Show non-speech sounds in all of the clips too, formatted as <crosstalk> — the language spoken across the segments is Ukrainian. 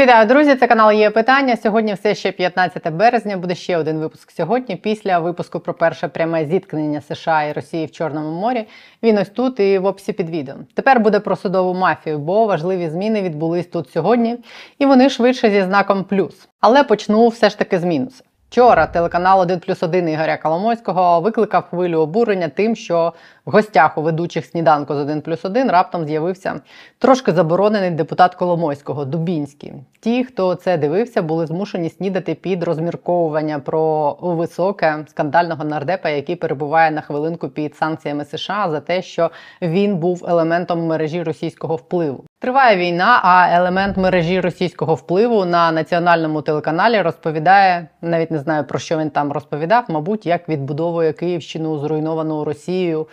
Вітаю, друзі! Це канал є питання. Сьогодні все ще 15 березня. Буде ще один випуск сьогодні. Після випуску про перше пряме зіткнення США і Росії в Чорному морі. Він ось тут і в описі під відео. Тепер буде про судову мафію, бо важливі зміни відбулись тут сьогодні, і вони швидше зі знаком плюс. Але почну все ж таки з мінусу. Вчора телеканал 1 плюс 1 Ігоря Коломойського викликав хвилю обурення тим, що гостях у ведучих сніданку з 1 плюс 1 раптом з'явився трошки заборонений депутат Коломойського Дубінський. Ті, хто це дивився, були змушені снідати під розмірковування про високе скандального нардепа, який перебуває на хвилинку під санкціями США за те, що він був елементом мережі російського впливу. Триває війна, а елемент мережі російського впливу на національному телеканалі розповідає навіть не знаю про що він там розповідав, мабуть, як відбудовує Київщину зруйновану Росією.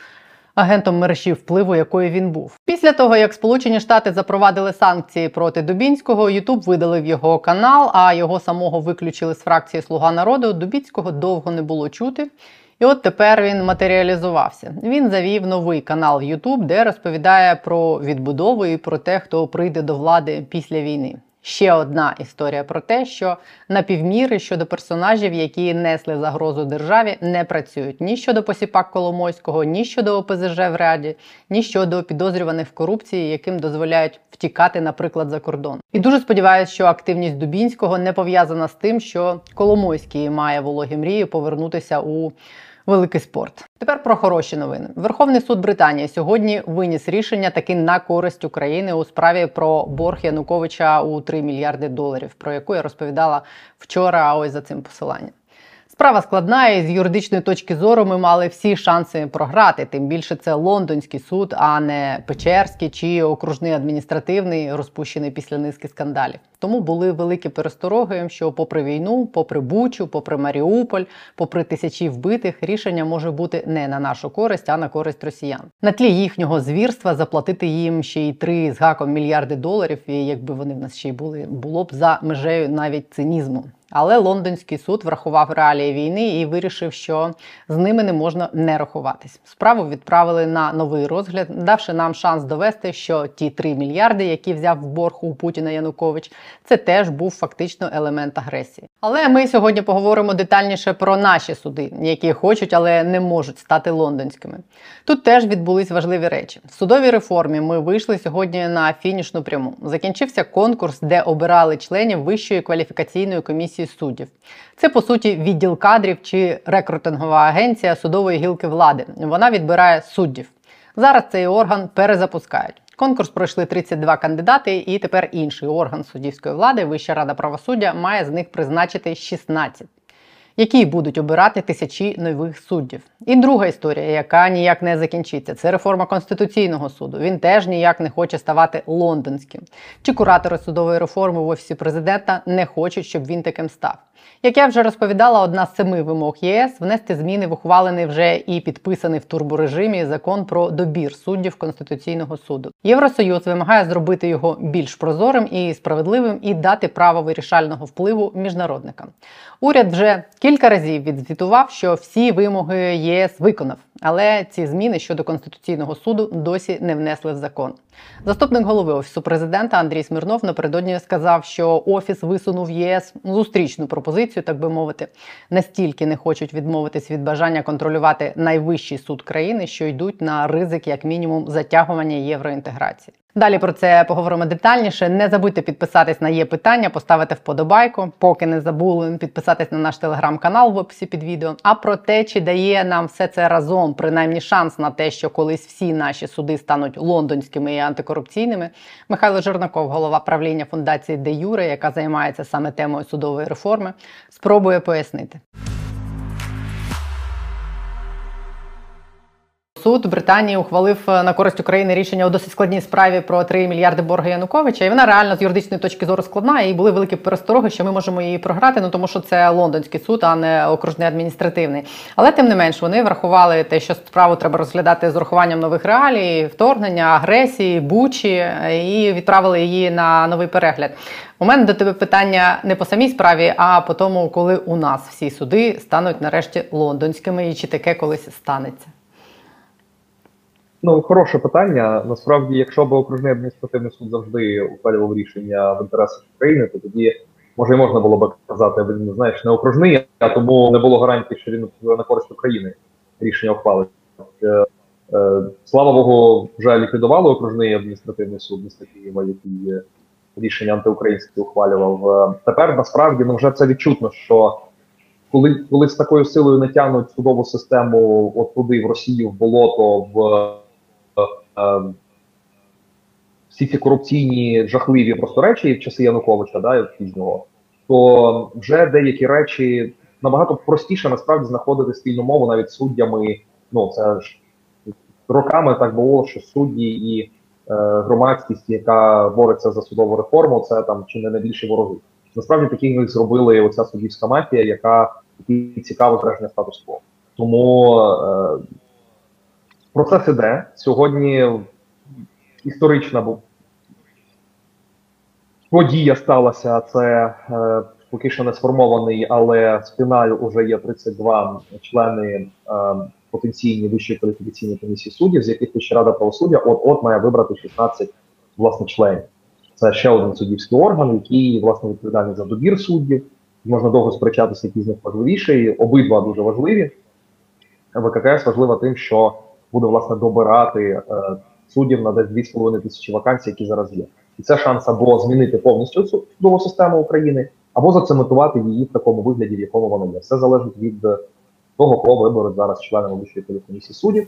Агентом мережі впливу, якої він був, після того як Сполучені Штати запровадили санкції проти Дубінського, Ютуб видалив його канал, а його самого виключили з фракції Слуга народу. Дубінського довго не було чути. І от тепер він матеріалізувався. Він завів новий канал YouTube, де розповідає про відбудову і про те, хто прийде до влади після війни. Ще одна історія про те, що напівміри щодо персонажів, які несли загрозу державі, не працюють ні щодо посіпак Коломойського, ні щодо ОПЗЖ в Раді, ні щодо підозрюваних в корупції, яким дозволяють втікати, наприклад, за кордон. І дуже сподіваюся, що активність Дубінського не пов'язана з тим, що Коломойський має вологі мрії повернутися у великий спорт. Тепер про хороші новини. Верховний суд Британії сьогодні виніс рішення таки на користь України у справі про борг Януковича у 3 мільярди доларів, про яку я розповідала вчора. Ось за цим посиланням. Справа складна, і з юридичної точки зору ми мали всі шанси програти. Тим більше це лондонський суд, а не Печерський чи окружний адміністративний, розпущений після низки скандалів. Тому були великі перестороги, що, попри війну, попри Бучу, попри Маріуполь, попри тисячі вбитих, рішення може бути не на нашу користь, а на користь росіян. На тлі їхнього звірства заплатити їм ще й три з гаком мільярди доларів, і якби вони в нас ще й були, було б за межею навіть цинізму. Але лондонський суд врахував реалії війни і вирішив, що з ними не можна не рахуватись. Справу відправили на новий розгляд, давши нам шанс довести, що ті 3 мільярди, які взяв в борг у Путіна Янукович, це теж був фактично елемент агресії. Але ми сьогодні поговоримо детальніше про наші суди, які хочуть, але не можуть стати лондонськими. Тут теж відбулись важливі речі. В судовій реформі ми вийшли сьогодні на фінішну пряму. Закінчився конкурс, де обирали членів Вищої кваліфікаційної комісії суддів. Це по суті відділ кадрів чи рекрутингова агенція судової гілки влади. Вона відбирає суддів. Зараз цей орган перезапускають. Конкурс пройшли 32 кандидати, і тепер інший орган суддівської влади, Вища рада правосуддя, має з них призначити 16 які будуть обирати тисячі нових суддів. І друга історія, яка ніяк не закінчиться, це реформа конституційного суду. Він теж ніяк не хоче ставати лондонським. Чи куратори судової реформи в офісі президента не хочуть, щоб він таким став. Як я вже розповідала, одна з семи вимог ЄС внести зміни в ухвалений вже і підписаний в турборежимі закон про добір суддів Конституційного суду. Євросоюз вимагає зробити його більш прозорим і справедливим і дати право вирішального впливу міжнародникам. Уряд вже кілька разів відзвітував, що всі вимоги ЄС виконав, але ці зміни щодо конституційного суду досі не внесли в закон. Заступник голови офісу президента Андрій Смірнов напередодні сказав, що офіс висунув ЄС зустрічну пропозицію, так би мовити, настільки не хочуть відмовитись від бажання контролювати найвищий суд країни, що йдуть на ризик, як мінімум, затягування євроінтеграції. Далі про це поговоримо детальніше. Не забудьте підписатись на є питання, поставити вподобайку, поки не забули підписатись на наш телеграм-канал в описі під відео. А про те, чи дає нам все це разом, принаймні шанс на те, що колись всі наші суди стануть лондонськими і антикорупційними. Михайло Жернаков, голова правління фундації Де Юре, яка займається саме темою судової реформи, спробує пояснити. Суд Британії ухвалив е, на користь України рішення у досить складній справі про 3 мільярди борги Януковича. І вона реально з юридичної точки зору складна. І були великі перестороги, що ми можемо її програти, ну тому що це лондонський суд, а не окружний адміністративний. Але тим не менш вони врахували те, що справу треба розглядати з урахуванням нових реалій, вторгнення, агресії, бучі, е, і відправили її на новий перегляд. У мене до тебе питання не по самій справі, а по тому, коли у нас всі суди стануть нарешті лондонськими, і чи таке колись станеться. Ну, хороше питання. Насправді, якщо б окружний адміністративний суд завжди ухвалював рішення в інтересах України, то тоді може і можна було б казати, він знаєш, не окружний, а тому не було гарантії, що він на користь України рішення ухвалить. Е, е, слава Богу, вже ліквідували окружний адміністративний суд міста Києва, який рішення антиукраїнське ухвалював. Е, тепер насправді ну вже це відчутно, що коли коли з такою силою натягнуть судову систему от туди, в Росію, в болото, в всі ці корупційні жахливі просто речі в часи Януковича, да, пізнього, то вже деякі речі набагато простіше насправді знаходити спільну мову навіть суддями. Ну це ж роками так було, що судді і е, громадськість, яка бореться за судову реформу, це там чи не найбільші вороги. Насправді такі зробили оця суддівська мафія, яка цікавить збереження статус-кво. Тому е, процес іде сьогодні. Історична подія сталася. Це е, поки що не сформований, але з фіналю вже є 32 члени е, потенційні вищої кваліфікаційної комісії суддів, з яких Вища рада правосуддя от от має вибрати 16 власне членів. Це ще один суддівський орган, який власне відповідальний за добір суддів. Можна довго сперечатися, які з них важливіші. Обидва дуже важливі. ВККС важлива тим, що буде власне добирати е, суддів на десь 2,5 тисячі вакансій, які зараз є. І це шанс або змінити повністю цю судову систему України, або зацементувати її в такому вигляді, в якому вона є. Все залежить від того, кого виберуть зараз членами Вищої комісії суддів.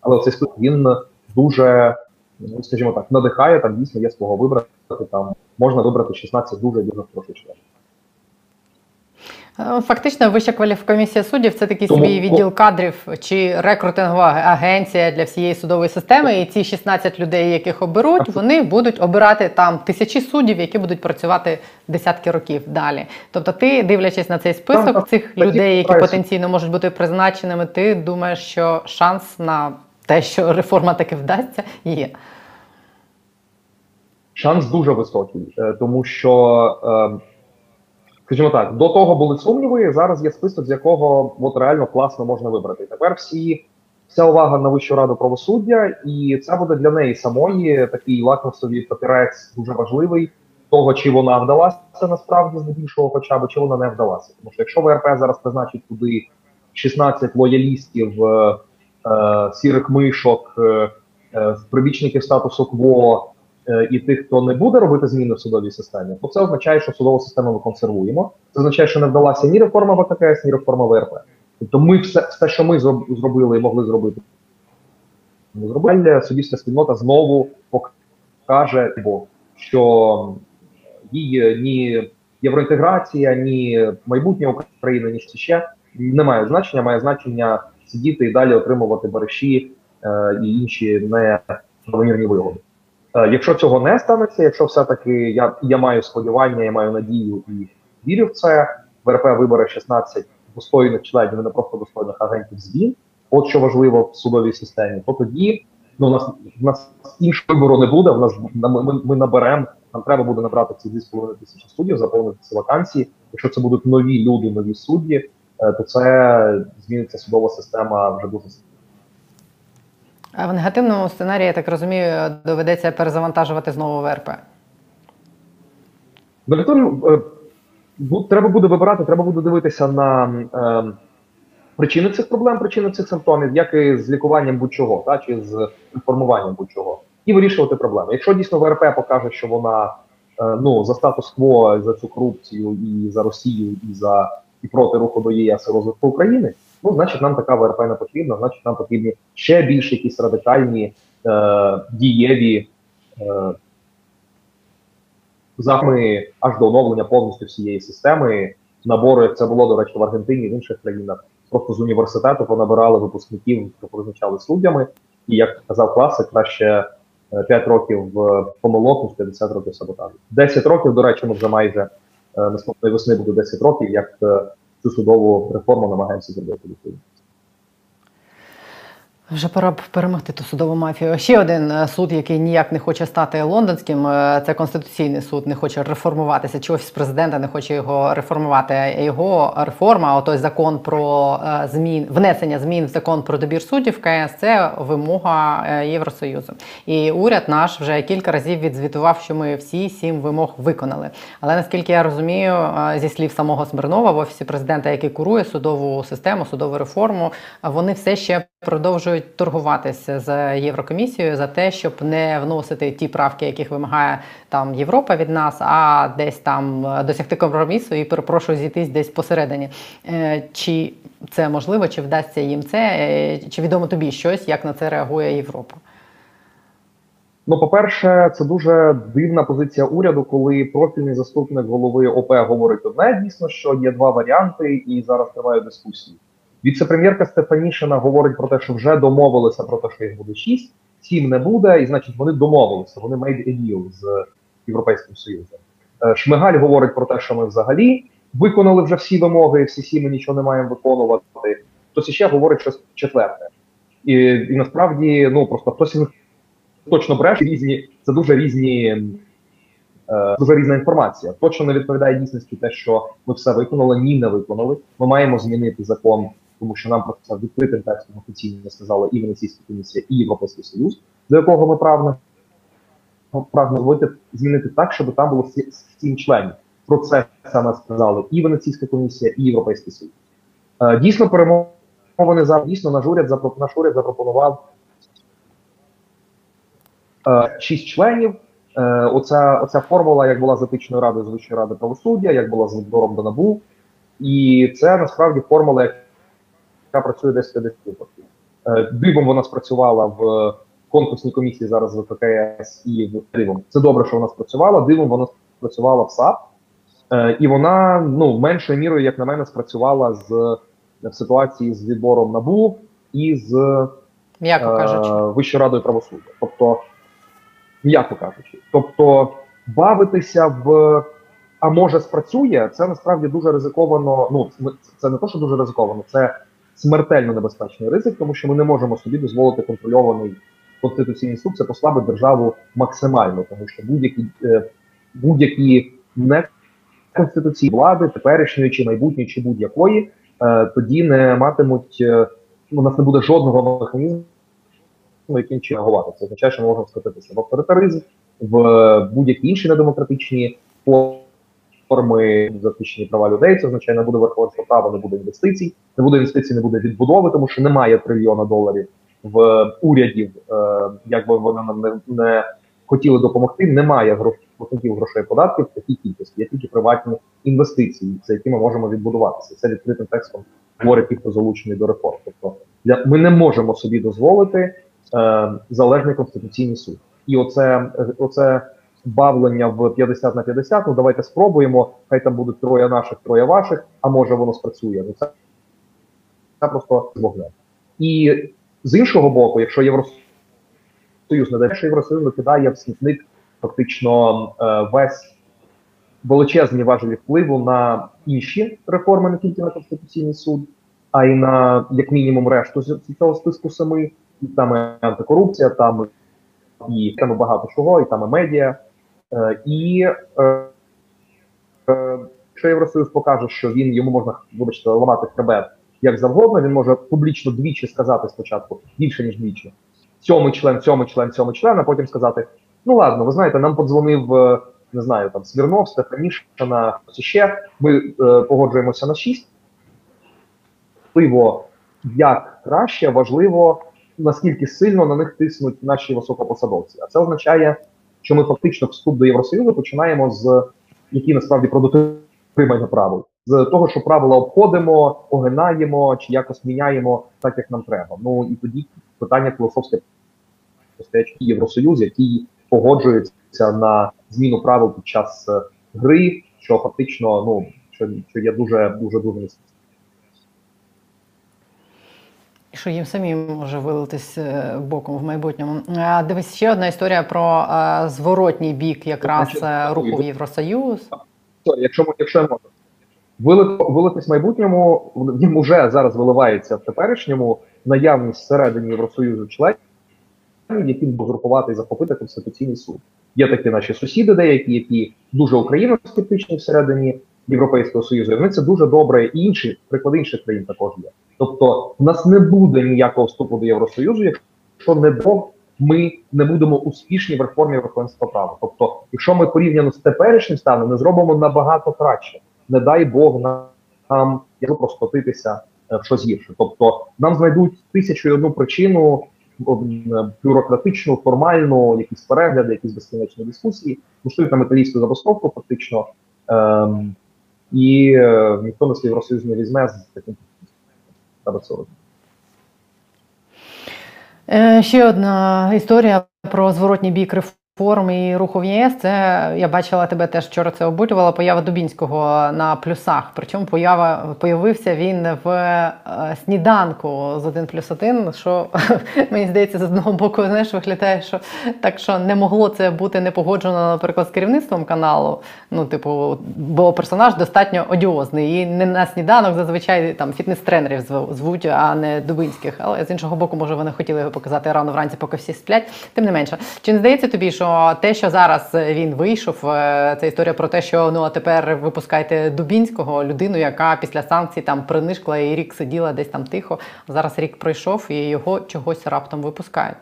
Але цей список він дуже ну скажімо так, надихає, там дійсно є свого вибрати, там можна вибрати 16 дуже дуже хороших членів. Е, фактично, вища кваліфкомісія суддів це такий Тому, свій відділ кадрів чи рекрутингова агенція для всієї судової системи. І ці 16 людей, яких оберуть, вони будуть обирати там тисячі суддів, які будуть працювати десятки років далі. Тобто, ти, дивлячись на цей список цих людей, які потенційно можуть бути призначеними, ти думаєш, що шанс на те, що реформа таки вдасться, є. Шанс дуже високий, е, тому що, е, скажімо так, до того були сумніви. Зараз є список, з якого от реально класно можна вибрати. Тепер всі вся увага на Вищу раду правосуддя, і це буде для неї самої такий лакмусовий папірець дуже важливий. Того, чи вона вдалася насправді з більшого, хоча б чи вона не вдалася. Тому що якщо ВРП зараз призначить туди 16 лоялістів е, Е, сірих мишок, е, е, прибічників статусу КВО і тих, хто не буде робити зміни в судовій системі, то це означає, що судову систему ми консервуємо. Це означає, що не вдалася ні реформа ВККС, ні реформа ВРП. Тобто, ми все, все, що ми зробили і могли зробити, ми зробили суддівська спільнота знову покаже, що її ні євроінтеграція, ні майбутнє України, ні ще не має значення, має значення сидіти і далі отримувати бариші е, і інші неправомірні вигоди. Е, якщо цього не станеться, якщо все-таки я я маю сподівання, я маю надію і вірю в це, ВРП вибере 16 достойних членів, не просто достойних агентів змін, от що важливо в судовій системі, то тоді ну, у нас у нас іншого вибору не буде. У нас ми, ми, наберемо, нам треба буде набрати ці 2,5 тисячі суддів, заповнити ці вакансії. Якщо це будуть нові люди, нові судді, Е, то це зміниться судова система вже дуже. А в негативному сценарії, я так розумію, доведеться перезавантажувати знову ВРП. Негативно е, треба буде вибирати, треба буде дивитися на е, причини цих проблем, причини цих симптомів, як і з лікуванням будь-чого, та, чи з інформуванням будь-чого, і вирішувати проблеми. Якщо дійсно ВРП покаже, що вона е, ну за статус-кво, за цю корупцію, і за Росію, і за і проти руху до ЄС і розвитку України, ну значить нам така ВРП не потрібна, значить нам потрібні ще більш якісь радикальні е, дієві е, заходи аж до оновлення повністю всієї системи. Набори це було, до речі, в Аргентині в інших країнах. Просто з університету понабирали випускників, призначали суддями. І як казав класик, краще 5 е, років помилок, ніж 50 років саботажу. 10 років, до речі, ми вже майже Е, наступної весни буде 10 років, як е, цю судову реформу намагаємося зробити. Вже пора б перемогти ту судову мафію. Ще один е, суд, який ніяк не хоче стати лондонським, е, це конституційний суд, не хоче реформуватися. Чи офіс президента не хоче його реформувати. Його реформа, отой закон про е, змін, внесення змін в закон про добір суддів КС, це вимога Євросоюзу. І уряд наш вже кілька разів відзвітував, що ми всі сім вимог виконали. Але наскільки я розумію, зі слів самого Смирнова в офісі президента, який курує судову систему, судову реформу, вони все ще продовжують торгуватися з Єврокомісією за те, щоб не вносити ті правки, яких вимагає там Європа від нас, а десь там е, досягти компромісу і перепрошую зійтись десь посередині. Е, Чи це можливо, чи вдасться їм це? Е, Чи відомо тобі щось, як на це реагує Європа? Ну, по-перше, це дуже дивна позиція уряду, коли профільний заступник голови ОП говорить одне, дійсно, що є два варіанти, і зараз тривають дискусії. Віце-прем'єрка Стефанішина говорить про те, що вже домовилися про те, що їх буде шість, сім не буде, і значить вони домовилися. Вони made a deal з Європейським Союзом. Е, Шмигаль говорить про те, що ми взагалі виконали вже всі вимоги, всі сім ми нічого не маємо виконувати. Хтось іще говорить щось четверте. І, і насправді, ну просто хтось точно бреше різні, це дуже різні. е, Дуже різна інформація. Точно не відповідає дійсності те, що ми все виконали, ні, не виконали. Ми маємо змінити закон, тому що нам про це відкритим текстом офіційно сказали і Венеційська комісія, і Європейський Союз, до якого ми прагнемо прагнемо змінити так, щоб там було сім членів. Про це саме сказали і Венеційська комісія, і Європейський Союз. Е, Дійсно, перемовини за дійсно наш уряд наш уряд запропонував е, шість членів. Е, Оця, оця формула, як була з етичною радою з Вищої ради правосуддя, як була з відбором до НАБУ, і це насправді формула, яка працює десь 50 випадків. Е, Дивом вона спрацювала в конкурсній комісії зараз в ВККС і в дивом. Це добре, що вона спрацювала. Дивом вона спрацювала в САП, Е, і вона ну меншою мірою, як на мене, спрацювала з в ситуації з відбором НАБУ і з е, Вищою радою правосуддя. Тобто, м'яко кажучи, тобто бавитися в а може спрацює, це насправді дуже ризиковано. Ну це не то, що дуже ризиковано, це смертельно небезпечний ризик, тому що ми не можемо собі дозволити контрольований конституційний суд. Це послабить державу максимально, тому що будь-які е, будь-які неконституційні влади, теперішньої чи майбутньої, чи будь-якої, е, тоді не матимуть. е, у нас не буде жодного механізму, яким чином реагувати. Це означає, що ми можемо скотитися в авторитаризм, в будь-які інші недемократичні форми захищені права людей. Це означає, не буде верховенства права, не буде інвестицій, не буде інвестицій, не буде відбудови, тому що немає трильйона доларів в урядів, е, як би вони нам не, не хотіли допомогти. Немає грош, грошей податків в такій кількості. Є тільки приватні інвестиції, за які ми можемо відбудуватися. Це відкритим текстом говорить ті, хто залучений до реформ. Тобто для ми не можемо собі дозволити е, залежний конституційний суд. І оце, оце бавлення в 50 на 50, ну давайте спробуємо, хай там будуть троє наших, троє ваших, а може воно спрацює. Ну це, це просто вогне. І з іншого боку, якщо Євросоюз не дає, що Євросоюз викидає в смітник фактично е, весь величезні важелі впливу на інші реформи, не тільки на Конституційний суд, а й на як мінімум решту з цього списку семи. І там і антикорупція, там і там багато чого, і там і медіа. Е, і е, е, якщо Євросоюз покаже, що він йому можна вибачте, ламати хребет як завгодно, він може публічно двічі сказати спочатку більше ніж двічі. Сьомий член, сьомий член, сьомий член, а потім сказати: ну ладно, ви знаєте, нам подзвонив. Не знаю, там Смірнов, Стефанішина, хтось ще. Ми е, погоджуємося на шість. Важливо, як краще, важливо, наскільки сильно на них тиснуть наші високопосадовці. А це означає, що ми фактично вступ до Євросоюзу починаємо з які насправді про правил, з того, що правила обходимо, огинаємо чи якось міняємо так, як нам треба. Ну і тоді питання філософське постає Євросоюз, який погоджується на зміну правил під час е, гри, що фактично ну що, що є дуже дуже дуже І що їм самим може вилитись е, боком в майбутньому. Дивись, ще одна історія про е, зворотній бік якраз е, руху в Євросоюз. Якщо якщо я можу. Вилитись в майбутньому в нім уже зараз виливається в теперішньому наявність всередині Євросоюзу членів, які будуть групувати і захопити Конституційний суд. Є такі наші сусіди, деякі, які дуже україноскептичні всередині Європейського Союзу. І вони це дуже добре. І інші приклади інших країн також є. Тобто, в нас не буде ніякого вступу до Євросоюзу, якщо не до ми не будемо успішні в реформі верховенства права. Тобто, якщо ми порівняно з теперішнім станом, не зробимо набагато краще. Не дай Бог нам, нам розкотитися в щось гірше. Тобто нам знайдуть тисячу і одну причину бюрократичну, формальну, якісь перегляди, якісь безкінечні дискусії, влаштують нам італійську забастовку фактично, ем, і е, ніхто на Євросоюз не візьме з таким робити. Е, Ще одна історія про зворотній бік реформ і руху в ЄС. Це я бачила тебе теж вчора. Це обурювала поява Дубінського на плюсах. Причому поява появився він в е, сніданку з 1 плюс 1, що <laughs> мені здається, з одного боку знаєш, виглядає, що так що не могло це бути не погоджено, наприклад, з керівництвом каналу. Ну, типу, бо персонаж достатньо одіозний. І не на сніданок зазвичай там фітнес-тренерів звуть, а не Дубинських. Але з іншого боку, може, вони хотіли його показати рано вранці, поки всі сплять. Тим не менше, чи не здається тобі, що те, що зараз він вийшов, е, це історія про те, що ну а тепер випускайте Дубінського, людину, яка після санкцій там принишкла і рік сиділа десь там тихо. Зараз рік пройшов і його чогось раптом випускають.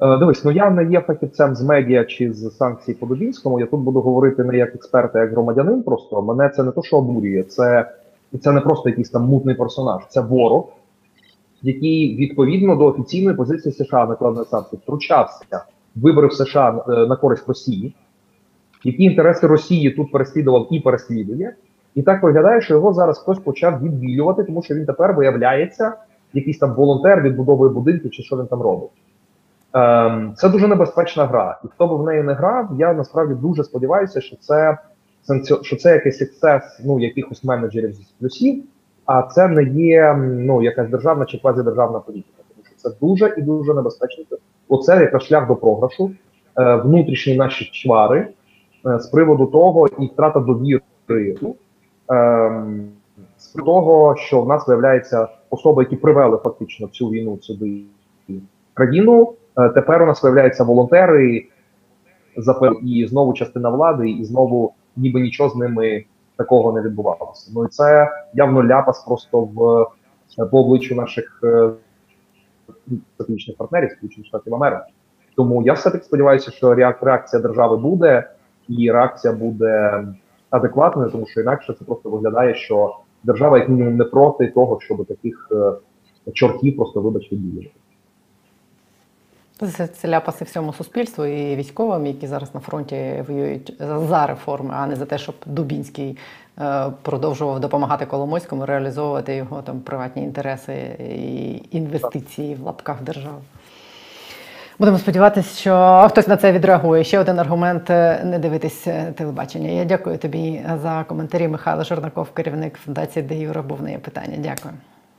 Е, Дивись, ну я не є фахівцем з медіа чи з санкцій по Дубінському. Я тут буду говорити не як експерт, а як громадянин. Просто мене це не то, що обурює, це, це не просто якийсь там мутний персонаж, це ворог, який відповідно до офіційної позиції США накладної санкцій втручався вибори в США е, на користь Росії, які інтереси Росії тут переслідував і переслідує. І так виглядає, що його зараз хтось почав відбілювати, тому що він тепер виявляється якийсь там волонтер відбудовує будинки чи що він там робить. Ем, це дуже небезпечна гра, і хто би в неї не грав, я насправді дуже сподіваюся, що це що це якийсь ексцес ну якихось менеджерів з плюсів, а це не є ну якась державна чи квазідержавна політика. Тому що це дуже і дуже небезпечно. Оце якраз шлях до програшу, е, внутрішні наші чвари е, з приводу того і втрата довіри ем, з приводу того, що в нас виявляється особи, які привели фактично цю війну сюди країну. Е, Тепер у нас виявляються волонтери і знову частина влади, і знову ніби нічого з ними такого не відбувалося. Ну і це явно ляпас просто в е, по обличчю наших е, стратегічних партнерів Сполучених Штатів Америки. Тому я все таки сподіваюся, що реакція держави буде, і реакція буде адекватною, тому що інакше це просто виглядає, що держава як мінімум не проти того, щоб таких е, чортів просто вибачте діяли. Це, ляпаси всьому суспільству і військовим, які зараз на фронті воюють за реформи, а не за те, щоб Дубінський е, продовжував допомагати Коломойському реалізовувати його там приватні інтереси і інвестиції в лапках держави. Будемо сподіватися, що хтось на це відреагує. Ще один аргумент е, не дивитись е, телебачення. Я дякую тобі за коментарі. Михайло Жернаков, керівник фундації Де Юра, був на є питання. Дякую.